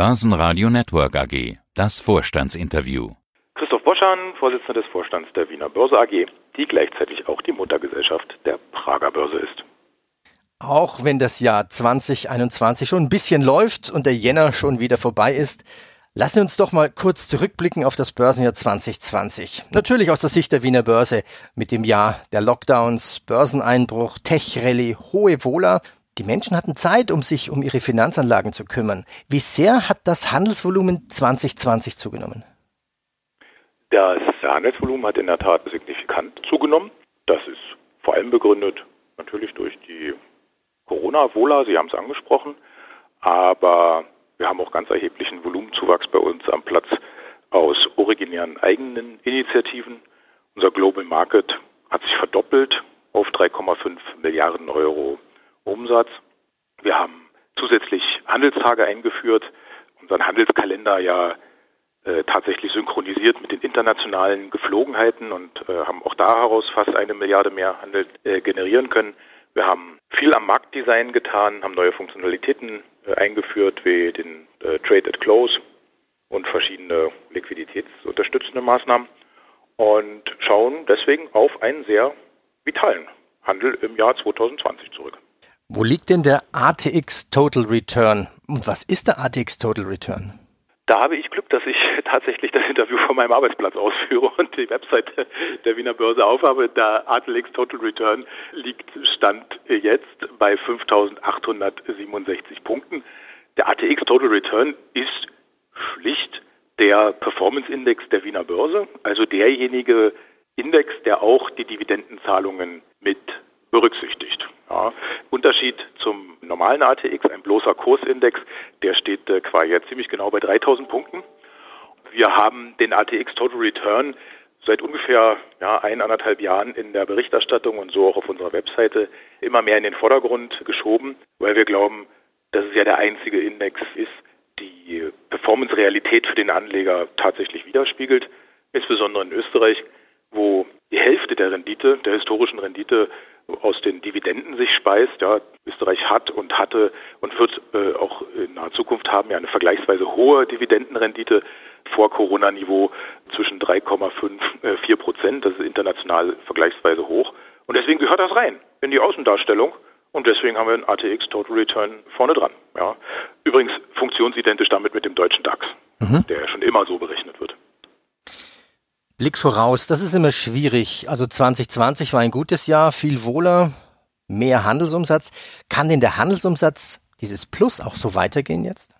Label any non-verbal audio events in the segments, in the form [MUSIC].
Börsenradio Network AG. Das Vorstandsinterview. Christoph Boschan, Vorsitzender des Vorstands der Wiener Börse AG, die gleichzeitig auch die Muttergesellschaft der Prager Börse ist. Auch wenn das Jahr 2021 schon ein bisschen läuft und der Jänner schon wieder vorbei ist, lassen wir uns doch mal kurz zurückblicken auf das Börsenjahr 2020. Natürlich aus der Sicht der Wiener Börse mit dem Jahr der Lockdowns, Börseneinbruch, Tech-Rallye, hohe Wohler die Menschen hatten Zeit, um sich um ihre Finanzanlagen zu kümmern. Wie sehr hat das Handelsvolumen 2020 zugenommen? Das Handelsvolumen hat in der Tat signifikant zugenommen. Das ist vor allem begründet natürlich durch die Corona-Wohler, Sie haben es angesprochen, aber wir haben auch ganz erheblichen Volumenzuwachs bei uns am Platz aus originären eigenen Initiativen. Unser Global Market hat sich verdoppelt auf 3,5 Milliarden Euro Umsatz. Wir haben zusätzlich Handelstage eingeführt, unseren Handelskalender ja äh, tatsächlich synchronisiert mit den internationalen Geflogenheiten und äh, haben auch daraus fast eine Milliarde mehr Handel äh, generieren können. Wir haben viel am Marktdesign getan, haben neue Funktionalitäten äh, eingeführt, wie den äh, Trade at Close und verschiedene liquiditätsunterstützende Maßnahmen und schauen deswegen auf einen sehr vitalen Handel im Jahr 2020 zurück. Wo liegt denn der ATX Total Return? Und was ist der ATX Total Return? Da habe ich Glück, dass ich [LAUGHS] tatsächlich das Interview von meinem Arbeitsplatz ausführe [LAUGHS] und die Webseite der Wiener Börse aufhabe. Der ATX Total Return liegt Stand jetzt bei 5.867 Punkten. Der ATX Total Return ist schlicht der Performance Index der Wiener Börse, also derjenige Index, der auch die Dividendenzahlungen mit berücksichtigt. Ja. Unterschied zum normalen ATX, ein bloßer Kursindex, der steht äh, qua jetzt ziemlich genau bei 3000 Punkten. Wir haben den ATX Total Return seit ungefähr ja, eineinhalb Jahren in der Berichterstattung und so auch auf unserer Webseite immer mehr in den Vordergrund geschoben, weil wir glauben, dass es ja der einzige Index ist, die Performance-Realität für den Anleger tatsächlich widerspiegelt, insbesondere in Österreich, wo die Hälfte der Rendite, der historischen Rendite aus den Dividenden sich speist. Ja, Österreich hat und hatte und wird äh, auch in naher Zukunft haben ja eine vergleichsweise hohe Dividendenrendite vor Corona-Niveau zwischen 3,5 äh, 4 Prozent. Das ist international vergleichsweise hoch. Und deswegen gehört das rein in die Außendarstellung. Und deswegen haben wir einen ATX Total Return vorne dran. Ja. Übrigens funktionsidentisch damit mit dem deutschen DAX, mhm. der ja schon immer so berechnet wird. Blick voraus, das ist immer schwierig. Also 2020 war ein gutes Jahr, viel wohler, mehr Handelsumsatz. Kann denn der Handelsumsatz, dieses Plus, auch so weitergehen jetzt?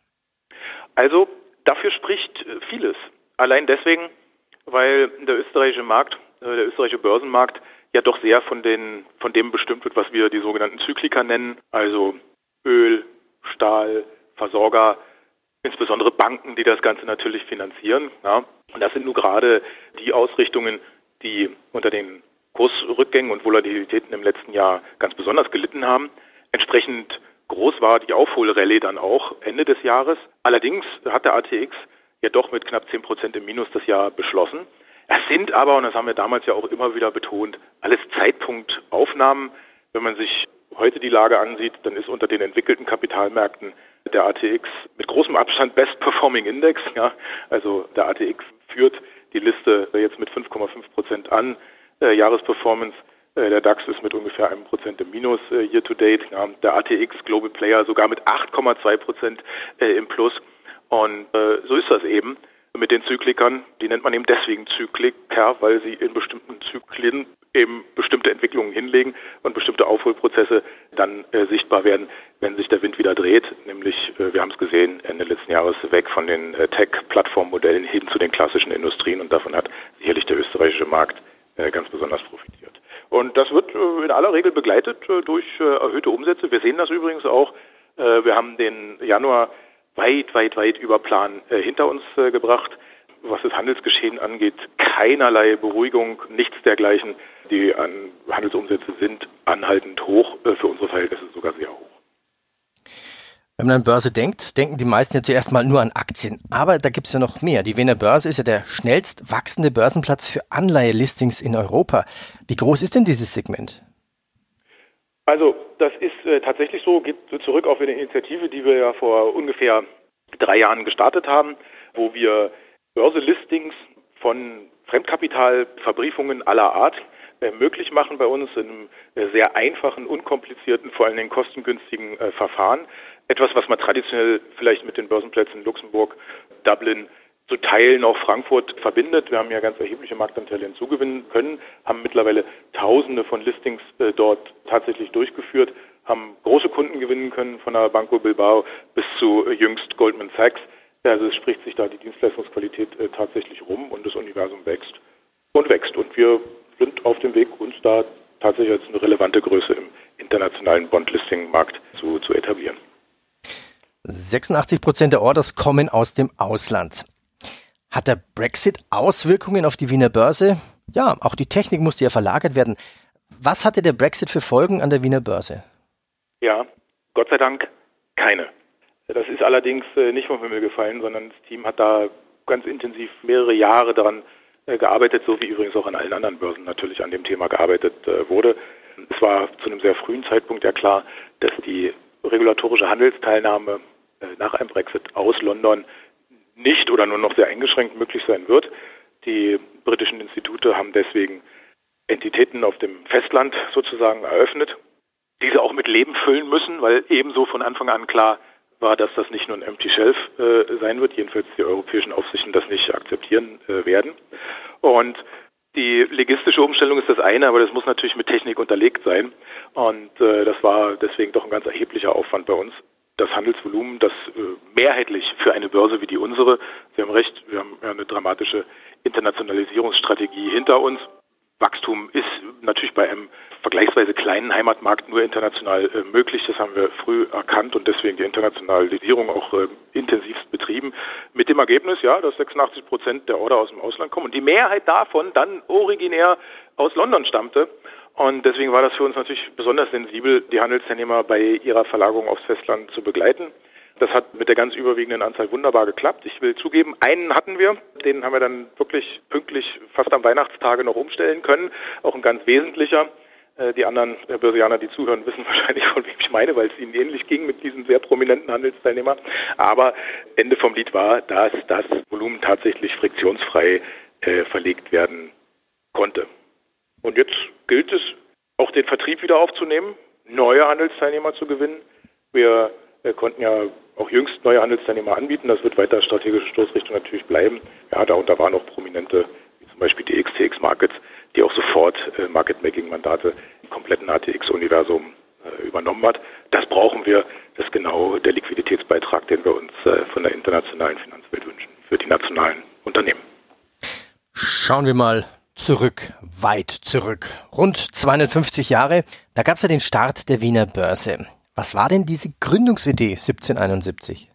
Also dafür spricht äh, vieles. Allein deswegen, weil der österreichische Markt, äh, der österreichische Börsenmarkt ja doch sehr von den, von dem bestimmt wird, was wir die sogenannten Zyklika nennen, also Öl, Stahl, Versorger, insbesondere Banken, die das Ganze natürlich finanzieren. Ja. Und das sind nur gerade die Ausrichtungen, die unter den Kursrückgängen und Volatilitäten im letzten Jahr ganz besonders gelitten haben. Entsprechend groß war die Aufholrallye dann auch Ende des Jahres. Allerdings hat der ATX ja doch mit knapp 10 Prozent im Minus das Jahr beschlossen. Es sind aber, und das haben wir damals ja auch immer wieder betont, alles Zeitpunktaufnahmen. Wenn man sich heute die Lage ansieht, dann ist unter den entwickelten Kapitalmärkten der ATX mit großem Abstand Best Performing Index. Ja, also der ATX führt die Liste jetzt mit 5,5 Prozent an. Äh, Jahresperformance äh, der DAX ist mit ungefähr einem Prozent im Minus äh, year to date. Ja, der ATX Global Player sogar mit 8,2 Prozent äh, im Plus. Und äh, so ist das eben mit den Zyklikern. Die nennt man eben deswegen Zykliker, weil sie in bestimmten Zyklen eben bestimmte Entwicklungen hinlegen und bestimmte Aufholprozesse dann äh, sichtbar werden, wenn sich der Wind wieder dreht. Nämlich, äh, wir haben es gesehen, Ende letzten Jahres weg von den äh, Tech-Plattformmodellen hin zu den klassischen Industrien und davon hat sicherlich der österreichische Markt äh, ganz besonders profitiert. Und das wird äh, in aller Regel begleitet äh, durch erhöhte Umsätze. Wir sehen das übrigens auch. wir haben den Januar weit, weit, weit über Plan hinter uns gebracht was das Handelsgeschehen angeht, keinerlei Beruhigung, nichts dergleichen. Die Handelsumsätze sind anhaltend hoch, äh, für unsere Verhältnisse sogar sehr hoch. Wenn man an Börse denkt, denken die meisten ja zuerst mal nur an Aktien. Aber da gibt es ja noch mehr. Die Wiener Börse ist ja der schnellst wachsende Börsenplatz für Anleihelistings in Europa. Wie groß ist denn dieses Segment? Also das ist äh, tatsächlich so, geht zurück auf eine Initiative, die wir ja vor ungefähr drei Jahren gestartet haben, wo wir Börselistings von Fremdkapitalverbriefungen aller Art äh, möglich machen bei uns in einem äh, sehr einfachen, unkomplizierten, vor allen Dingen kostengünstigen äh, Verfahren. Etwas, was man traditionell vielleicht mit den Börsenplätzen Luxemburg, Dublin, zu Teilen auch Frankfurt verbindet. Wir haben ja ganz erhebliche Marktanteile hinzugewinnen können, haben mittlerweile Tausende von Listings äh, dort tatsächlich durchgeführt, haben große Kunden gewinnen können, von der Banco Bilbao bis zu äh, jüngst Goldman Sachs. Also es spricht sich da die Dienstleistungsqualität äh, tatsächlich rum und das Universum wächst und wächst. Und wir sind auf dem Weg, uns da tatsächlich als eine relevante Größe im internationalen Bond-Listing-Markt zu, zu etablieren. 86 Prozent der Orders kommen aus dem Ausland. Hat der Brexit Auswirkungen auf die Wiener Börse? Ja, auch die Technik musste ja verlagert werden. Was hatte der Brexit für Folgen an der Wiener Börse? Ja, Gott sei Dank keine. Das ist allerdings äh, nicht vom Himmel gefallen, sondern das Team hat da ganz intensiv mehrere Jahre daran gearbeitet, so wie übrigens auch an allen anderen Börsen natürlich an dem Thema gearbeitet äh, wurde. Es war zu einem sehr frühen Zeitpunkt ja klar, dass die regulatorische Handelsteilnahme nach einem Brexit aus London nicht oder nur noch sehr eingeschränkt möglich sein wird. Die britischen Institute haben deswegen Entitäten auf dem Festland sozusagen eröffnet, diese auch mit Leben füllen müssen, weil ebenso von Anfang an klar war, dass das nicht nur ein Empty Shelf äh, sein wird, jedenfalls die europäischen Aufsichten das nicht akzeptieren äh, werden. Und die legistische Umstellung ist das eine, aber das muss natürlich mit Technik unterlegt sein. Und äh, das war deswegen doch ein ganz erheblicher Aufwand bei uns. Das Handelsvolumen, das äh, mehrheitlich für eine Börse wie die unsere, Sie haben recht, wir haben ja eine dramatische Internationalisierungsstrategie hinter uns. Wachstum ist natürlich bei einem vergleichsweise kleinen Heimatmarkt nur international äh, möglich. Das haben wir früh erkannt und deswegen die Internationalisierung auch äh, intensivst betrieben. Mit dem Ergebnis, ja, dass 86 Prozent der Order aus dem Ausland kommen und die Mehrheit davon dann originär aus London stammte. Und deswegen war das für uns natürlich besonders sensibel, die Handelsteilnehmer bei ihrer Verlagerung aufs Festland zu begleiten. Das hat mit der ganz überwiegenden Anzahl wunderbar geklappt. Ich will zugeben, einen hatten wir, den haben wir dann wirklich pünktlich fast am Weihnachtstage noch umstellen können. Auch ein ganz wesentlicher. Äh, die anderen äh, Börsianer, die zuhören, wissen [LAUGHS] wahrscheinlich, von wem ich meine, weil es ihnen ähnlich ging mit diesem sehr prominenten Handelsteilnehmer. Aber Ende vom Lied war, dass das Volumen tatsächlich friktionsfrei äh, verlegt werden konnte. Und jetzt gilt es, auch den Vertrieb wieder aufzunehmen, neue Handelsteilnehmer zu gewinnen. Wir äh, konnten ja auch jüngst neue Handelsteilnehmer anbieten. Das wird weiter strategische Stoßrichtung natürlich bleiben. Ja, darunter waren auch Prominente, wie zum Beispiel die XTX Markets, die auch sofort äh, Market-Making-Mandate im kompletten ATX-Universum äh, übernommen hat. Das brauchen wir. Das ist genau der Liquiditätsbeitrag, den wir uns äh, von der internationalen Finanzwelt wünschen für die nationalen Unternehmen. Schauen wir mal zurück, weit zurück. Rund 250 Jahre, da gab es ja den Start der Wiener Börse. Was war denn diese Gründungsidee 1771?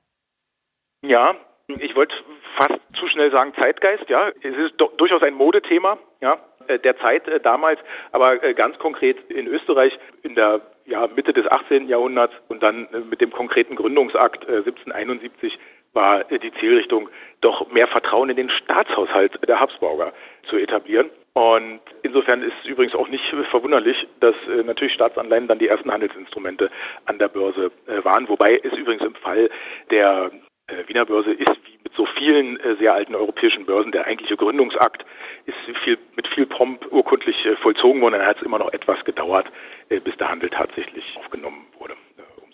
Ja, ich wollte fast zu schnell sagen Zeitgeist, ja. Es ist durchaus ein Modethema, ja, der Zeit äh, damals, aber äh, ganz konkret in Österreich in der ja, Mitte des 18. Jahrhunderts und dann mit dem konkreten Gründungsakt 1771 war die Zielrichtung, doch mehr Vertrauen in den Staatshaushalt der Habsburger zu etablieren. Und insofern ist es übrigens auch nicht verwunderlich, dass äh, natürlich Staatsanleihen dann die ersten Handelsinstrumente an der Börse äh, waren. Wobei es übrigens im Fall der äh, Wiener Börse ist wie mit so vielen äh, sehr alten europäischen Börsen der eigentliche Gründungsakt ist viel, mit viel Pomp urkundlich äh, vollzogen worden. Dann hat es immer noch etwas gedauert, äh, bis der Handel tatsächlich aufgenommen wurde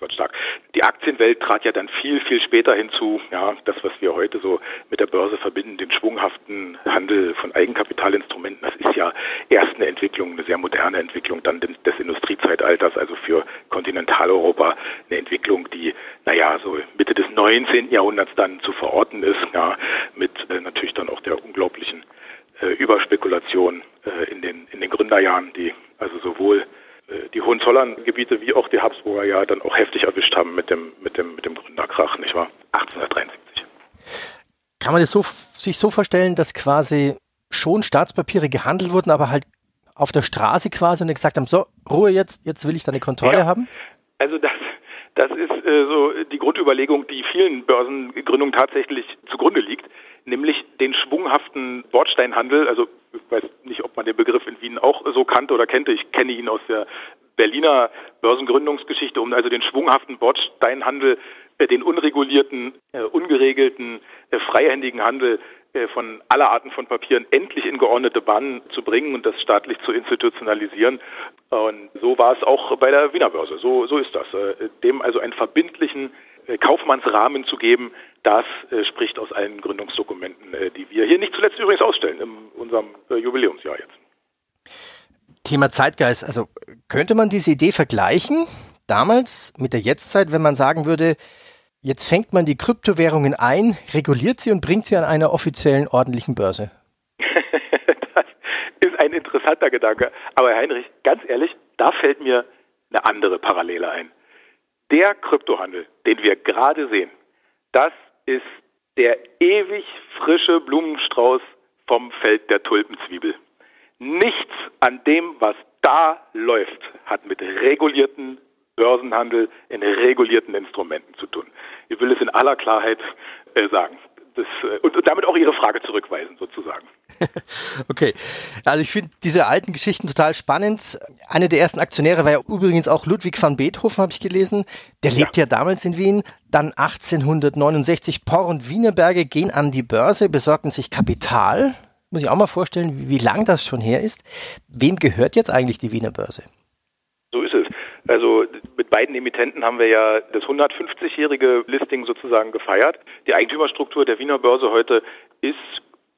stark. Die Aktienwelt trat ja dann viel, viel später hinzu. Ja, das, was wir heute so mit der Börse verbinden, den schwunghaften Handel von Eigenkapitalinstrumenten, das ist ja erst eine Entwicklung, eine sehr moderne Entwicklung dann des Industriezeitalters, also für Kontinentaleuropa eine Entwicklung, die, naja, so Mitte des 19. Jahrhunderts dann zu verorten ist, ja, mit äh, natürlich dann auch der unglaublichen äh, Überspekulation äh, in den, in den Gründerjahren, die also sowohl äh, die Hohenzollern-Gebiete wie auch die Habsburger ja dann auch heftig erwischt haben mit dem, mit dem, mit dem Gründerkrach, nicht wahr? 1873. Kann man das so, sich so vorstellen, dass quasi schon Staatspapiere gehandelt wurden, aber halt auf der Straße quasi und gesagt haben, so, Ruhe jetzt, jetzt will ich da eine Kontrolle ja, haben? Also das, das ist äh, so die Grundüberlegung, die vielen Börsengründungen tatsächlich zugrunde liegt, nämlich den schwunghaften Bordsteinhandel, also ich weiß nicht, ob man den Begriff in Wien auch so kannte oder kennte. Ich kenne ihn aus der Berliner Börsengründungsgeschichte, um also den schwunghaften Bordsteinhandel den unregulierten, ungeregelten, freihändigen Handel von aller Arten von Papieren endlich in geordnete Bahnen zu bringen und das staatlich zu institutionalisieren. Und so war es auch bei der Wiener Börse. So, so ist das. Dem also einen verbindlichen Kaufmannsrahmen zu geben, das spricht aus allen Gründungsdokumenten, die wir hier nicht zuletzt übrigens ausstellen in unserem Jubiläumsjahr jetzt. Thema Zeitgeist. Also könnte man diese Idee vergleichen damals mit der Jetztzeit, wenn man sagen würde, jetzt fängt man die Kryptowährungen ein, reguliert sie und bringt sie an einer offiziellen ordentlichen Börse? das [LAUGHS] ist ein interessanter Gedanke. Aber Heinrich, ganz ehrlich, da fällt mir eine andere Parallele ein. Der Kryptohandel, den wir gerade sehen, das ist der ewig frische Blumenstrauß vom Feld der Tulpenzwiebel. Nichts an dem, was da läuft, hat mit regulierten Börsenhandel in regulierten Instrumenten zu tun. Ich will es in aller Klarheit äh, sagen. Das, äh, und, und, damit auch Ihre Frage zurückweisen, sozusagen. [LAUGHS] okay. Also ich finde diese alten Geschichten total spannend. Einer der ersten Aktionäre war ja übrigens auch Ludwig van Beethoven, habe ich gelesen. Der lebt ja. ja damals in Wien. Dann 1869 Porr und Wienerberge gehen an die Börse, besorgen sich Kapital muss ich auch mal vorstellen, wie, wie lang das schon her ist. Wem gehört jetzt eigentlich die Wiener Börse? So ist es. Also mit beiden Emittenten haben wir ja das 150-jährige Listing sozusagen gefeiert. Die Eigentümerstruktur der Wiener Börse heute ist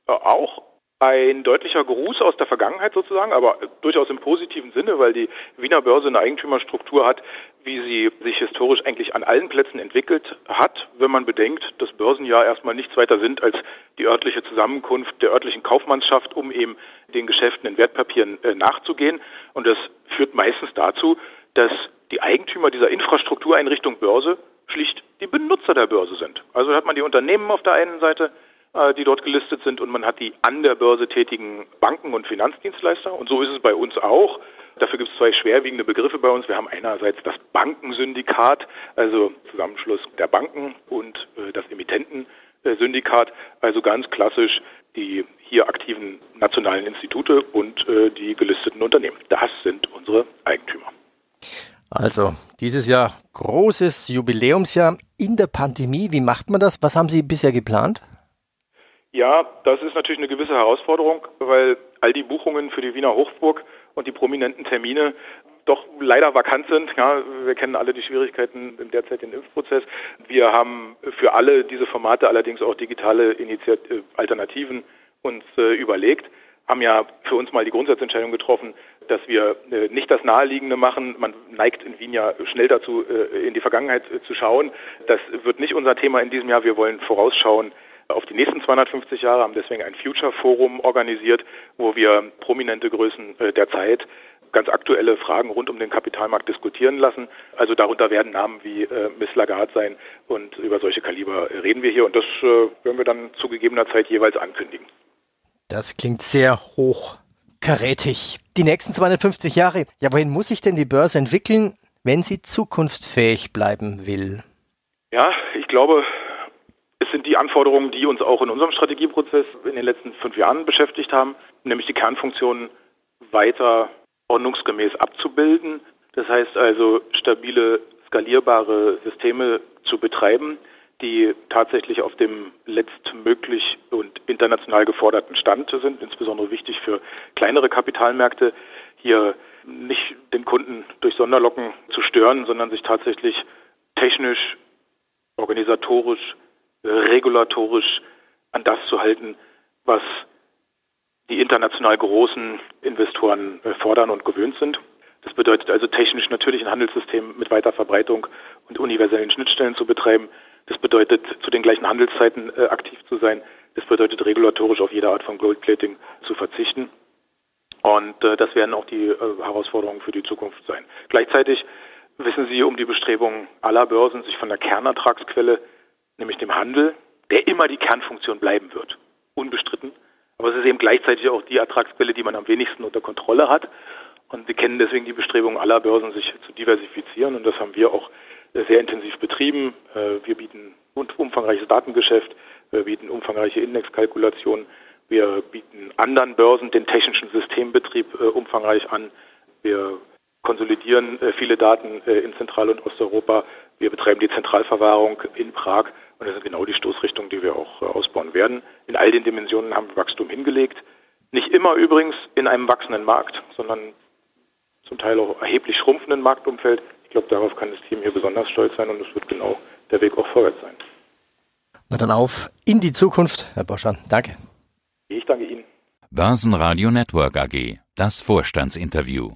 auch ein deutlicher Gruß aus der Vergangenheit sozusagen, aber durchaus im positiven Sinne, weil die Wiener Börse eine Eigentümerstruktur hat, wie sie sich historisch eigentlich an allen Plätzen entwickelt hat, wenn man bedenkt, dass Börsen ja erstmal nichts weiter sind als die örtliche Zusammenkunft der örtlichen Kaufmannschaft, um eben den Geschäften in Wertpapieren äh, nachzugehen. Und das führt meistens dazu, dass die Eigentümer dieser Infrastruktureinrichtung Börse schlicht die Benutzer der Börse sind. Also hat man die Unternehmen auf der einen Seite, äh, die dort gelistet sind und man hat die an der Börse tätigen Banken und Finanzdienstleister. Und so ist es bei uns auch. Dafür gibt es zwei schwerwiegende Begriffe bei uns. Wir haben einerseits das Bankensyndikat, also Zusammenschluss der Banken und äh, das Emittentensyndikat, also ganz klassisch die hier aktiven nationalen Institute und äh, die gelisteten Unternehmen. Das sind unsere Eigentümer. Also, dieses Jahr großes Jubiläumsjahr in der Pandemie. Wie macht man das? Was haben Sie bisher geplant? Ja, das ist natürlich eine gewisse Herausforderung, weil all die Buchungen für die Wiener Hochburg und die prominenten Termine doch leider vakant sind. Ja, wir kennen alle die Schwierigkeiten im derzeitigen Impfprozess. Wir haben für alle diese Formate allerdings auch digitale Initiat äh, Alternativen uns äh, überlegt, haben ja für uns mal die Grundsatzentscheidung getroffen, dass wir äh, nicht das Naheliegende machen. Man neigt in Wien ja schnell dazu, äh, in die Vergangenheit äh, zu schauen. Das wird nicht unser Thema in diesem Jahr. Wir wollen vorausschauen auf die nächsten 250 Jahre, haben deswegen ein Future Forum organisiert, wo wir prominente Größen äh, der Zeit ganz aktuelle Fragen rund um den Kapitalmarkt diskutieren lassen. Also darunter werden Namen wie äh, Miss Lagarde sein und über solche Kaliber reden wir hier und das äh, werden wir dann zu gegebener Zeit jeweils ankündigen. Das klingt sehr hochkarätig. Die nächsten 250 Jahre, ja, wohin muss sich denn die Börse entwickeln, wenn sie zukunftsfähig bleiben will? Ja, ich glaube, sind die Anforderungen, die uns auch in unserem Strategieprozess in den letzten fünf Jahren beschäftigt haben, nämlich die Kernfunktionen weiter ordnungsgemäß abzubilden. Das heißt also, stabile, skalierbare Systeme zu betreiben, die tatsächlich auf dem letztmöglich und international geforderten Stand sind, insbesondere wichtig für kleinere Kapitalmärkte, hier nicht den Kunden durch Sonderlocken zu stören, sondern sich tatsächlich technisch, organisatorisch, regulatorisch an das zu halten, was die international großen Investoren fordern und gewöhnt sind. Das bedeutet also technisch natürlich ein Handelssystem mit weiter Verbreitung und universellen Schnittstellen zu betreiben. Das bedeutet, zu den gleichen Handelszeiten äh, aktiv zu sein. Das bedeutet, regulatorisch auf jede Art von Goldplating zu verzichten. Und äh, das werden auch die äh, Herausforderungen für die Zukunft sein. Gleichzeitig wissen Sie um die Bestrebungen aller Börsen, sich von der Kernertragsquelle nämlich dem Handel, der immer die Kernfunktion bleiben wird, unbestritten. Aber es ist eben gleichzeitig auch die Ertragsquelle, die man am wenigsten unter Kontrolle hat. Und wir kennen deswegen die Bestrebungen aller Börsen, sich zu diversifizieren. Und das haben wir auch sehr intensiv betrieben. Äh, wir bieten umfangreiches Datengeschäft, wir bieten umfangreiche Indexkalkulationen, wir bieten anderen Börsen den technischen Systembetrieb äh, umfangreich an. Wir konsolidieren äh, viele Daten in Zentral- und Osteuropa Wir betreiben die Zentralverwahrung in Prag und das ist genau die Stoßrichtung, die wir auch äh, ausbauen werden. In all den Dimensionen haben wir Wachstum hingelegt. Nicht immer übrigens in einem wachsenden Markt, sondern zum Teil auch erheblich schrumpfenden Marktumfeld. Ich glaube, darauf kann das Team hier besonders stolz sein und es wird genau der Weg auch vorwärts sein. Na dann auf in die Zukunft, Herr Boschan. Danke. Ich danke Ihnen. Börsenradio Network AG. Das Vorstandsinterview.